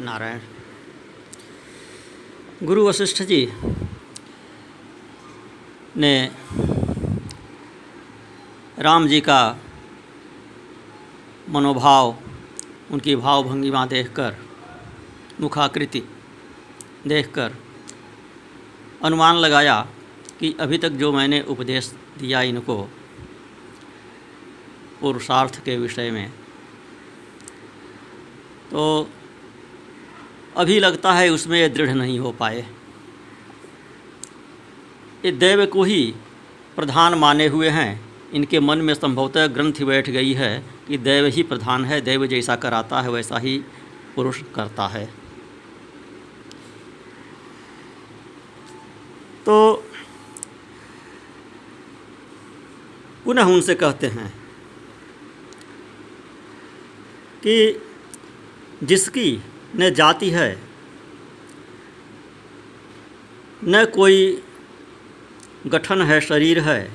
नारायण। गुरु वशिष्ठ जी ने राम जी का मनोभाव, उनकी भाव भंगिमा देखकर, मुखाकृति देखकर अनुमान लगाया कि अभी तक जो मैंने उपदेश दिया इनको, पुरुषार्थ के विषय में। तो अभी लगता है उसमें ये दृढ़ नहीं हो पाए। ये दैव को ही प्रधान माने हुए हैं। इनके मन में संभवतः ग्रंथ बैठ गई है कि दैव ही प्रधान है, दैव जैसा कराता है वैसा ही पुरुष करता है। तो पुनः उनसे कहते हैं कि जिसकी न जाति है, न कोई गठन है शरीर है,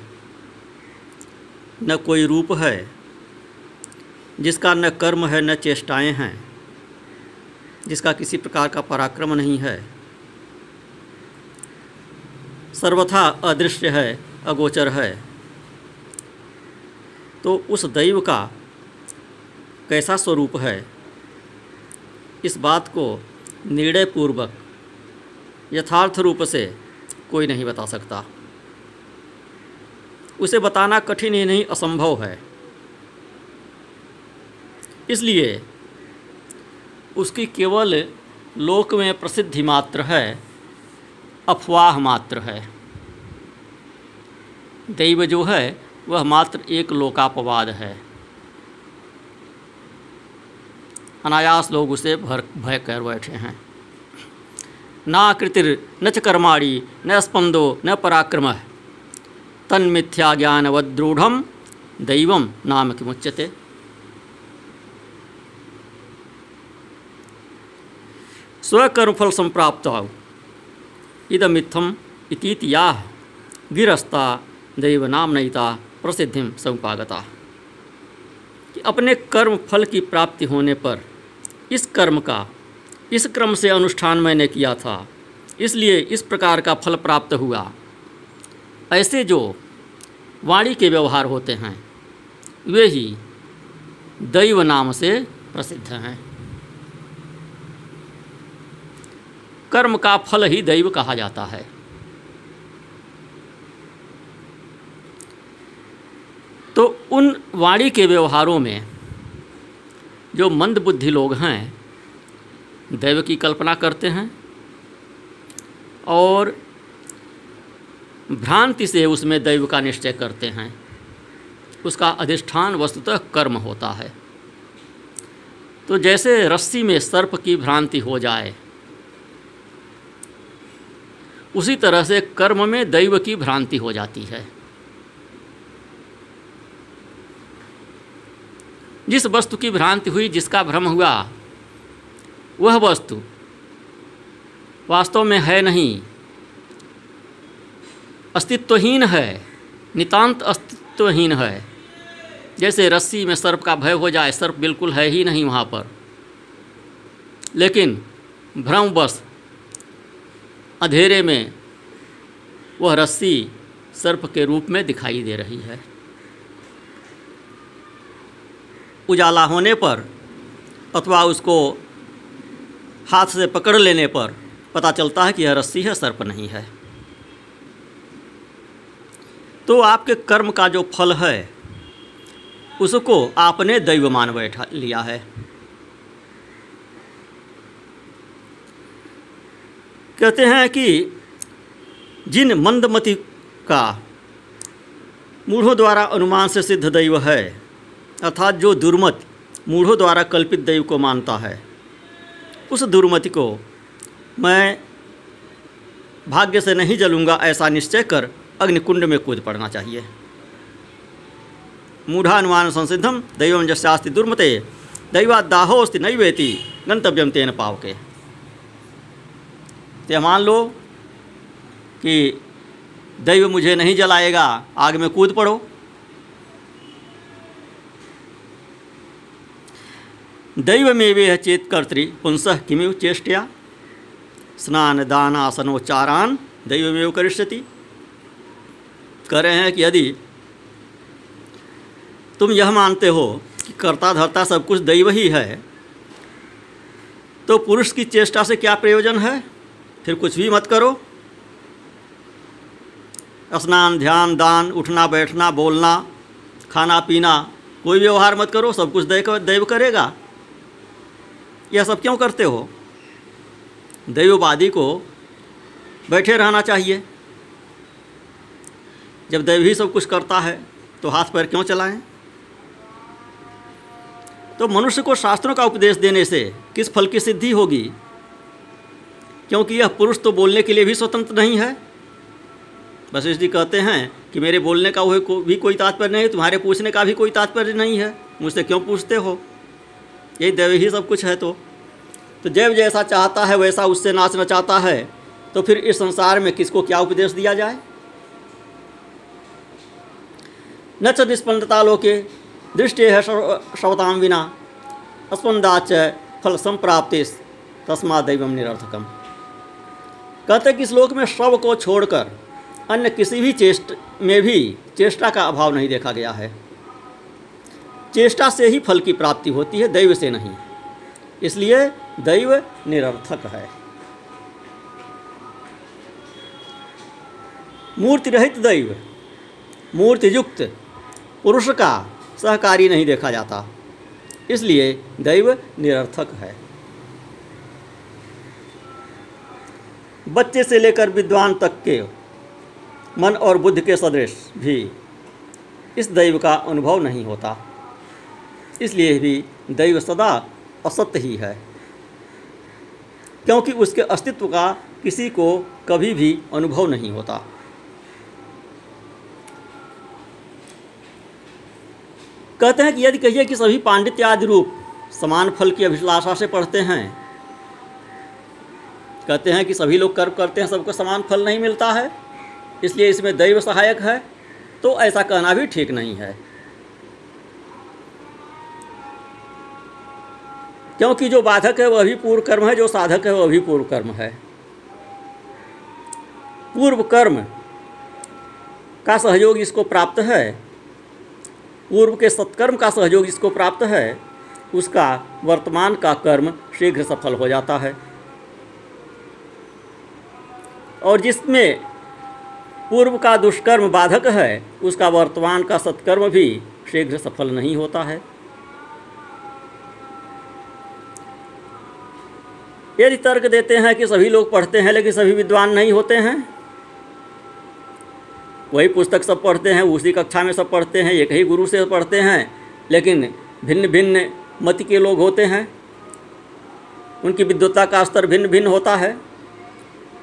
न कोई रूप है, जिसका न कर्म है, न चेष्टाएँ हैं, जिसका किसी प्रकार का पराक्रम नहीं है। सर्वथा अदृश्य है, अगोचर है। तो उस दैव का कैसा स्वरूप है? इस बात को निर्णयपूर्वक यथार्थ रूप से कोई नहीं बता सकता। उसे बताना कठिन ही नहीं, असंभव है। इसलिए उसकी केवल लोक में प्रसिद्धि मात्र है, अफवाह मात्र है। दैव जो है, वह मात्र एक लोकापवाद है। अनायास लोग उसे भर भय कर बैठे हैं। नाकृतिर न च कर्माणी, न स्पंदो न पराक्रम। तन्मिथ्या ज्ञानवद्रूढ़ दैव नाम किमुच्यते। स्वकर्मफल संप्राप्त। इदमित्थम इतीति या गिरस्ता नयिता प्रसिद्धि समुपागता। अपने कर्म फल की प्राप्ति होने पर इस कर्म का, इस क्रम से अनुष्ठान मैंने किया था, इसलिए इस प्रकार का फल प्राप्त हुआ। ऐसे जो वाणी के व्यवहार होते हैं, वे ही दैव नाम से प्रसिद्ध हैं। कर्म का फल ही दैव कहा जाता है। तो उन वाणी के व्यवहारों में जो मंद बुद्धि लोग हैं, दैव की कल्पना करते हैं और भ्रांति से उसमें दैव का निश्चय करते हैं। उसका अधिष्ठान वस्तुतः कर्म होता है। तो जैसे रस्सी में सर्प की भ्रांति हो जाए, उसी तरह से कर्म में दैव की भ्रांति हो जाती है। जिस वस्तु की भ्रांति हुई, जिसका भ्रम हुआ, वह वस्तु वास्तव में है नहीं। अस्तित्वहीन है, नितांत अस्तित्वहीन है। जैसे रस्सी में सर्प का भय हो जाए, सर्प बिल्कुल है ही नहीं वहाँ पर। लेकिन भ्रम भ्रमवश अंधेरे में वह रस्सी सर्प के रूप में दिखाई दे रही है। उजाला होने पर अथवा उसको हाथ से पकड़ लेने पर पता चलता है कि यह रस्सी है, सर्प नहीं है। तो आपके कर्म का जो फल है, उसको आपने दैव मान बैठा लिया है। कहते हैं कि जिन मंदमति का मूढ़ों द्वारा अनुमान से सिद्ध दैव है अर्थात जो दुर्मत मूढ़ों द्वारा कल्पित दैव को मानता है, उस दुर्मति को मैं भाग्य से नहीं जलूँगा ऐसा निश्चय कर अग्निकुंड में कूद पड़ना चाहिए। मूढ़ानुमान संसिद्धम दैवम जस्यास्ति दुर्मते दैवादाहोस्ति नैवेति गंतव्यम तेन पावके। तो मान लो कि दैव मुझे नहीं जलाएगा, आग में कूद पड़ो। दैवमेवे चेत कर्तृ पुंस किमिव चेष्टया? स्नान दान आसनोच्चारान दैवमेव करिष्यति। कह रहे हैं कि यदि तुम यह मानते हो कि कर्ता धर्ता सब कुछ दैव ही है तो पुरुष की चेष्टा से क्या प्रयोजन है? फिर कुछ भी मत करो। स्नान, ध्यान, दान, उठना, बैठना, बोलना खाना पीना कोई व्यवहार मत करो, सब कुछ दैव दैव करेगा। यह सब क्यों करते हो? दैववादी को बैठे रहना चाहिए। जब दैव ही सब कुछ करता है तो हाथ पैर क्यों चलाएँ? तो मनुष्य को शास्त्रों का उपदेश देने से किस फल की सिद्धि होगी? क्योंकि यह पुरुष तो बोलने के लिए भी स्वतंत्र नहीं है। बस जी कहते हैं कि मेरे बोलने का वह को, भी कोई तात्पर्य नहीं तुम्हारे पूछने का भी कोई तात्पर्य नहीं है। मुझसे क्यों पूछते हो? यही देव ही सब कुछ है तो। तो जैव जैसा चाहता है वैसा उससे नाचना चाहता है तो फिर इस संसार में किसको क्या उपदेश दिया जाए? न च निष्पन्नता लोके, दृष्टि है शवताम विना स्पंदाच फल संप्राप्ति तस्मा दैवम निरर्थकम। कहते कि श्लोक में शव को छोड़कर अन्य किसी भी चेष्ट, में भी चेष्टा का अभाव नहीं देखा गया है। चेष्टा से ही फल की प्राप्ति होती है, दैव से नहीं। इसलिए दैव निरर्थक है। मूर्ति रहित दैव मूर्ति युक्त पुरुष का सहकारी नहीं देखा जाता। इसलिए दैव निरर्थक है। बच्चे से लेकर विद्वान तक के मन और बुद्धि के सदृश भी इस दैव का अनुभव नहीं होता। इसलिए भी दैव सदा असत्य ही है। क्योंकि उसके अस्तित्व का किसी को कभी भी अनुभव नहीं होता। कहते हैं कि यदि कहिए कि सभी पांडित्य आदि रूप समान फल की अभिलाषा से पढ़ते हैं, कहते हैं कि सभी लोग कर्म करते हैं, सबको समान फल नहीं मिलता है, इसलिए इसमें दैव सहायक है तो ऐसा कहना भी ठीक नहीं है। क्योंकि जो बाधक है वह भी पूर्व कर्म है, जो साधक है वह भी पूर्व कर्म है। पूर्व कर्म का सहयोग इसको प्राप्त है, पूर्व के सत्कर्म का सहयोग इसको प्राप्त है, उसका वर्तमान का कर्म शीघ्र सफल हो जाता है। और जिसमें पूर्व का दुष्कर्म बाधक है, उसका वर्तमान का सत्कर्म भी शीघ्र सफल नहीं होता है। यदि तर्क देते हैं कि सभी लोग पढ़ते हैं लेकिन सभी विद्वान नहीं होते हैं, वही पुस्तक सब पढ़ते हैं, उसी कक्षा में सब पढ़ते हैं, एक ही गुरु से पढ़ते हैं, लेकिन भिन्न भिन्न मत के लोग होते हैं। उनकी विद्वता का स्तर भिन्न भिन्न होता है,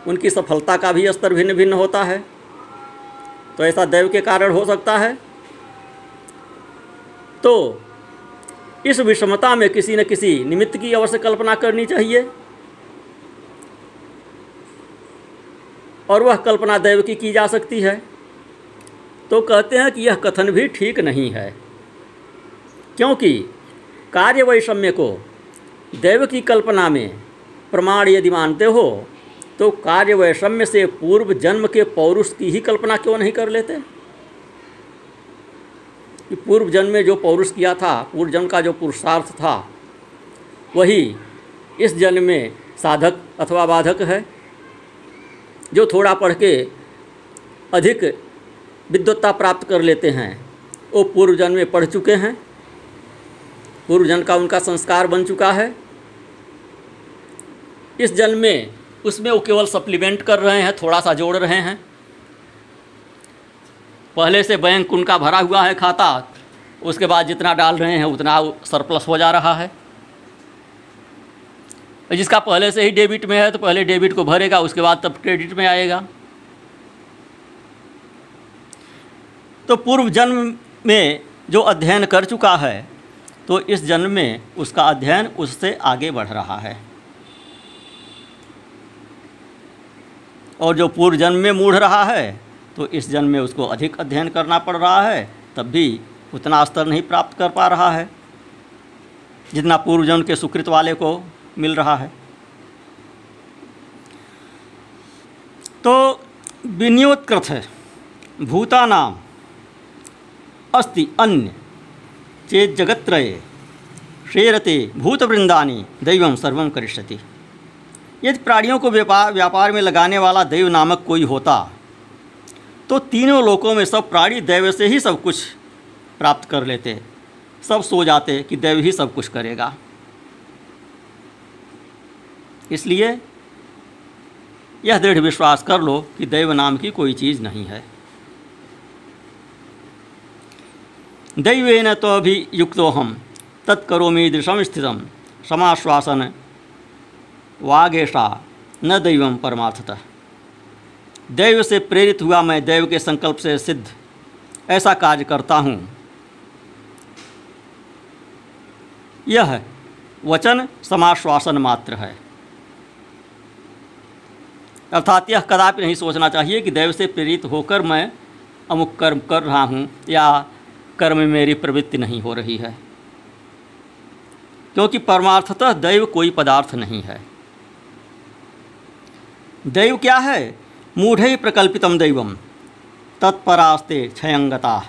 उनकी सफलता का भी स्तर भिन्न भिन्न होता है। तो ऐसा दैव के कारण हो सकता है। तो इस विषमता में किसी न किसी निमित्त की अवश्य कल्पना करनी चाहिए। और वह कल्पना दैव की की जा सकती है? तो कहते हैं कि यह कथन भी ठीक नहीं है। क्योंकि कार्य वैषम्य को दैव की कल्पना में प्रमाण यदि मानते हो तो कार्य वैषम्य से पूर्व जन्म के पौरुष की ही कल्पना क्यों नहीं कर लेते? कि पूर्व जन्म में जो पौरुष किया था, पूर्व जन्म का जो पुरुषार्थ था, वही इस जन्म में साधक अथवा बाधक है? जो थोड़ा पढ़ के अधिक विद्वत्ता प्राप्त कर लेते हैं, वो पूर्व जन्म में पढ़ चुके हैं। पूर्व जन्म का उनका संस्कार बन चुका है। इस जन्म में उसमें वो केवल सप्लीमेंट कर रहे हैं थोड़ा सा जोड़ रहे हैं। पहले से बैंक उनका भरा हुआ है खाता, उसके बाद जितना डाल रहे हैं, उतना सरप्लस हो जा रहा है। जिसका पहले से ही डेबिट में है तो पहले डेबिट को भरेगा, उसके बाद तब क्रेडिट में आएगा। तो पूर्व जन्म में जो अध्ययन कर चुका है तो इस जन्म में उसका अध्ययन उससे आगे बढ़ रहा है। और जो पूर्व जन्म में मूढ़ रहा है तो इस जन्म में उसको अधिक अध्ययन करना पड़ रहा है, तब भी उतना स्तर नहीं प्राप्त कर पा रहा है। जितना पूर्वजन के सुकृत वाले को मिल रहा है। तो विनियोत्कृत है। भूतानाम अस्ति अन्य, चेत जगत्रये शेरते भूतवृंदानी दैव सर्व करिष्यति। यदि प्राणियों को व्यापार व्यापार में लगाने वाला दैव नामक कोई होता तो तीनों लोकों में सब प्राणी दैव से ही सब कुछ प्राप्त कर लेते। सब सो जाते कि दैव ही सब कुछ करेगा। इसलिए यह दृढ़ विश्वास कर लो कि दैव नाम की कोई चीज़ नहीं है। दैवेन तो युक्तो हम तत्करोमी दृशम स्थितम समाश्वासन वागेशा न दैवम परमार्थतः। दैव से प्रेरित हुआ मैं दैव के संकल्प से सिद्ध, ऐसा कार्य करता हूँ। यह वचन समाश्वासन मात्र है। अर्थात यह कदापि नहीं सोचना चाहिए कि दैव से प्रेरित होकर मैं अमुक कर्म कर रहा हूँ या कर्म में मेरी प्रवृत्ति नहीं हो रही है। क्योंकि परमार्थतः दैव कोई पदार्थ नहीं है। दैव क्या है? मूढ़ प्रकल्पितम दैव तत्परास्ते क्षयंगता।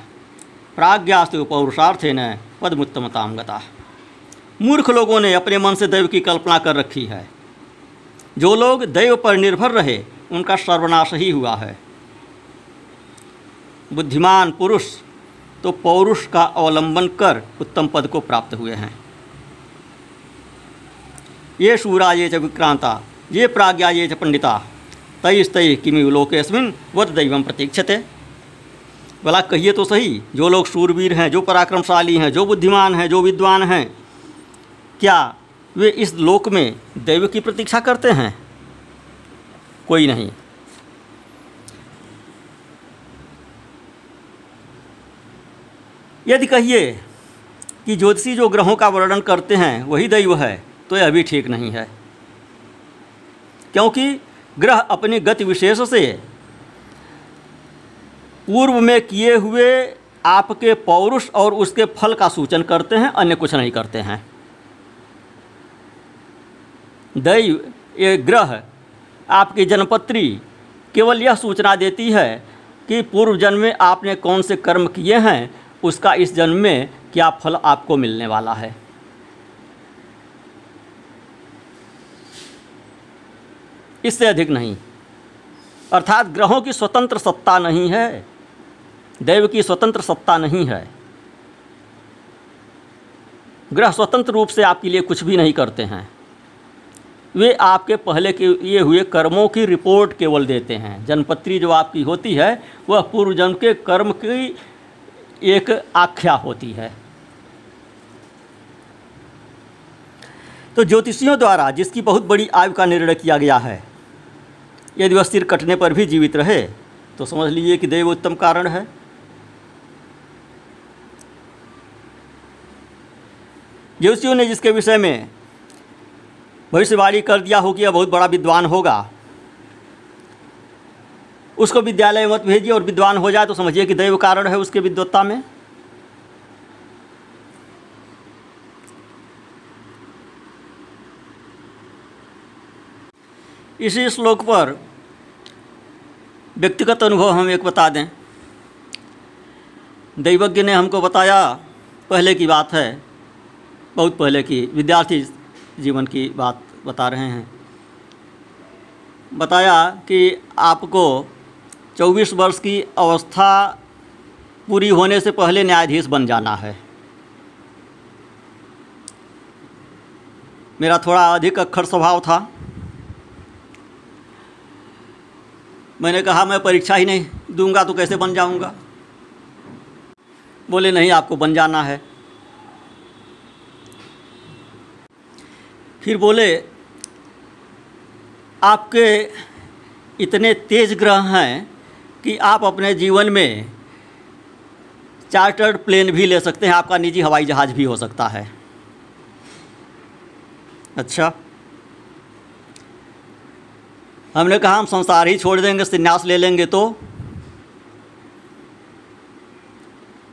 प्राज्ञास्ते पौरुषार्थेन पदमुत्तमताम गता। मूर्ख लोगों ने अपने मन से दैव की कल्पना कर रखी है। जो लोग दैव पर निर्भर रहे, उनका सर्वनाश ही हुआ है। बुद्धिमान पुरुष तो पौरुष का अवलंबन कर उत्तम पद को प्राप्त हुए हैं। ये शूरा ये च विक्रांता ये प्राज्ञा, ये च पंडिता तयस्तय किमि लोकेस्मिन वत दैवम प्रतीक्षते। भला कहिए तो सही, जो लोग शूरवीर हैं, जो पराक्रमशाली हैं, जो बुद्धिमान हैं, जो विद्वान हैं, क्या वे इस लोक में दैव की प्रतीक्षा करते हैं? कोई नहीं। यदि कहिए कि ज्योतिषी जो ग्रहों का वर्णन करते हैं, वही दैव है तो यह भी ठीक नहीं है। क्योंकि ग्रह अपनी गति विशेष से पूर्व में किए हुए आपके पौरुष और उसके फल का सूचन करते हैं, अन्य कुछ नहीं करते हैं। दैव ये ग्रह, आपकी जन्मपत्री केवल यह सूचना देती है कि पूर्व जन्म में आपने कौन से कर्म किए हैं, उसका इस जन्म में क्या फल आपको मिलने वाला है। इससे अधिक नहीं। अर्थात ग्रहों की स्वतंत्र सत्ता नहीं है, दैव की स्वतंत्र सत्ता नहीं है। ग्रह स्वतंत्र रूप से आपके लिए कुछ भी नहीं करते हैं। वे आपके पहले के ये हुए कर्मों की रिपोर्ट केवल देते हैं। जनपत्री जो आपकी होती है, वह पूर्व जन्म के कर्म की एक आख्या होती है। तो ज्योतिषियों द्वारा, जिसकी बहुत बड़ी आयु का निर्णय किया गया है, यदि वह सिर कटने पर भी जीवित रहे तो समझ लीजिए कि देव उत्तम कारण है। ज्योतिषियों ने जिसके विषय में भविष्यवाणी कर दिया हो कि यह बहुत बड़ा विद्वान होगा। उसको विद्यालय मत भेजिए और विद्वान हो जाए तो समझिए कि दैव कारण है उसके विद्वत्ता में। इसी श्लोक पर व्यक्तिगत अनुभव हम एक बता दें। दैवज्ञ ने हमको बताया, पहले की बात है, बहुत पहले की, विद्यार्थी जीवन की बात बता रहे हैं। बताया कि आपको 24 वर्ष की अवस्था पूरी होने से पहले न्यायाधीश बन जाना है। मेरा थोड़ा अधिक अक्षर स्वभाव था। मैंने कहा, मैं परीक्षा ही नहीं दूँगा तो कैसे बन जाऊँगा? बोले, नहीं, आपको बन जाना है। फिर बोले, आपके इतने तेज ग्रह हैं कि आप अपने जीवन में चार्टर्ड प्लेन भी ले सकते हैं। आपका निजी हवाई जहाज़ भी हो सकता है। अच्छा। हमने कहा, हम संसार ही छोड़ देंगे, संन्यास ले लेंगे तो।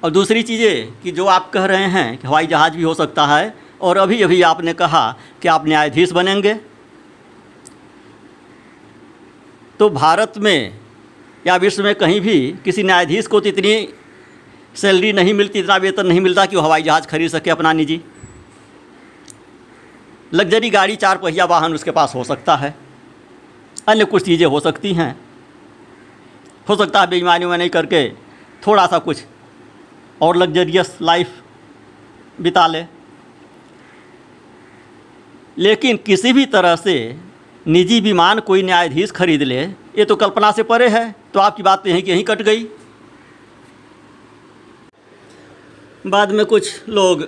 और दूसरी चीज़ें कि जो आप कह रहे हैं कि हवाई जहाज़ भी हो सकता है और अभी अभी आपने कहा कि आप न्यायाधीश बनेंगे। तो भारत में या विश्व में कहीं भी किसी न्यायाधीश को तो इतनी सैलरी नहीं मिलती, इतना वेतन नहीं मिलता कि वो हवाई जहाज़ खरीद सके अपना निजी। लग्जरी गाड़ी, चार पहिया वाहन उसके पास हो सकता है। अन्य कुछ चीज़ें हो सकती हैं। हो सकता है बेईमानी में नहीं करके थोड़ा सा कुछ और लग्जरियस लाइफ बिता ले। लेकिन किसी भी तरह से निजी विमान कोई न्यायाधीश खरीद ले, ये तो कल्पना से परे है। तो आपकी बात तो यहीं की यहीं कट गई। बाद में कुछ लोग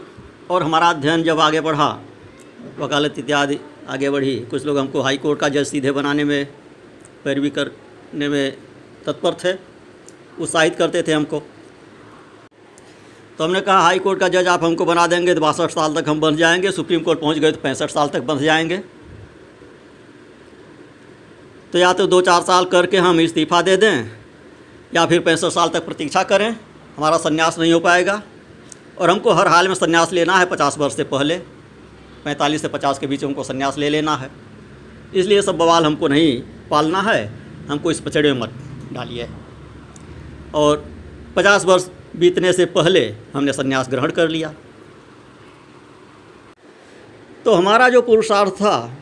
और हमारा अध्ययन जब आगे बढ़ा, वकालत इत्यादि आगे बढ़ी, कुछ लोग हमको हाई कोर्ट का जज सीधे बनाने में, पैरवी करने में तत्पर थे, उत्साहित करते थे हमको। तो हमने कहा, हाई कोर्ट का जज, आप हमको बना देंगे तो बासठ साल तक हम बन जाएँगे, सुप्रीम कोर्ट पहुँच गए तो पैंसठ साल तक बन जाएँगे। तो या तो दो चार साल करके हम इस्तीफ़ा दे दें, या फिर पैंसठ साल तक प्रतीक्षा करें, हमारा संन्यास नहीं हो पाएगा। और हमको हर हाल में संन्यास लेना है पचास वर्ष से पहले, पैंतालीस से पचास के बीच हमको संन्यास ले लेना है। इसलिए सब बवाल हमको नहीं पालना है, हमको इस पचड़े में मत डालिए। और पचास वर्ष बीतने से पहले हमने संन्यास ग्रहण कर लिया। तो हमारा जो पुरुषार्थ था,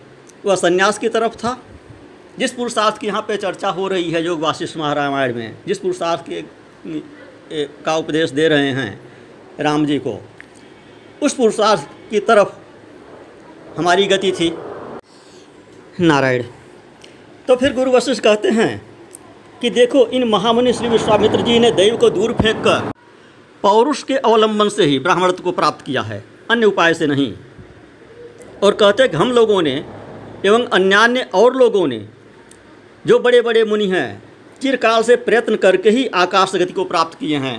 वह संन्यास की तरफ़ था। जिस पुरुषार्थ की यहाँ पे चर्चा हो रही है योग वाशिष्ठ महारामायण में, जिस पुरुषार्थ के का उपदेश दे रहे हैं राम जी को, उस पुरुषार्थ की तरफ़ हमारी गति थी। नारायण तो फिर गुरु वशिष्ठ कहते हैं कि देखो इन महामुनि श्री विश्वामित्र जी ने दैव को दूर फेंक कर पौरुष के अवलंबन से ही ब्राह्मणत्व को प्राप्त किया है, अन्य उपाय से नहीं। और कहते हैं कि हम लोगों ने एवं अन्यान्य और लोगों ने जो बड़े बड़े मुनि हैं, चिरकाल से प्रयत्न करके ही आकाश गति को प्राप्त किए हैं।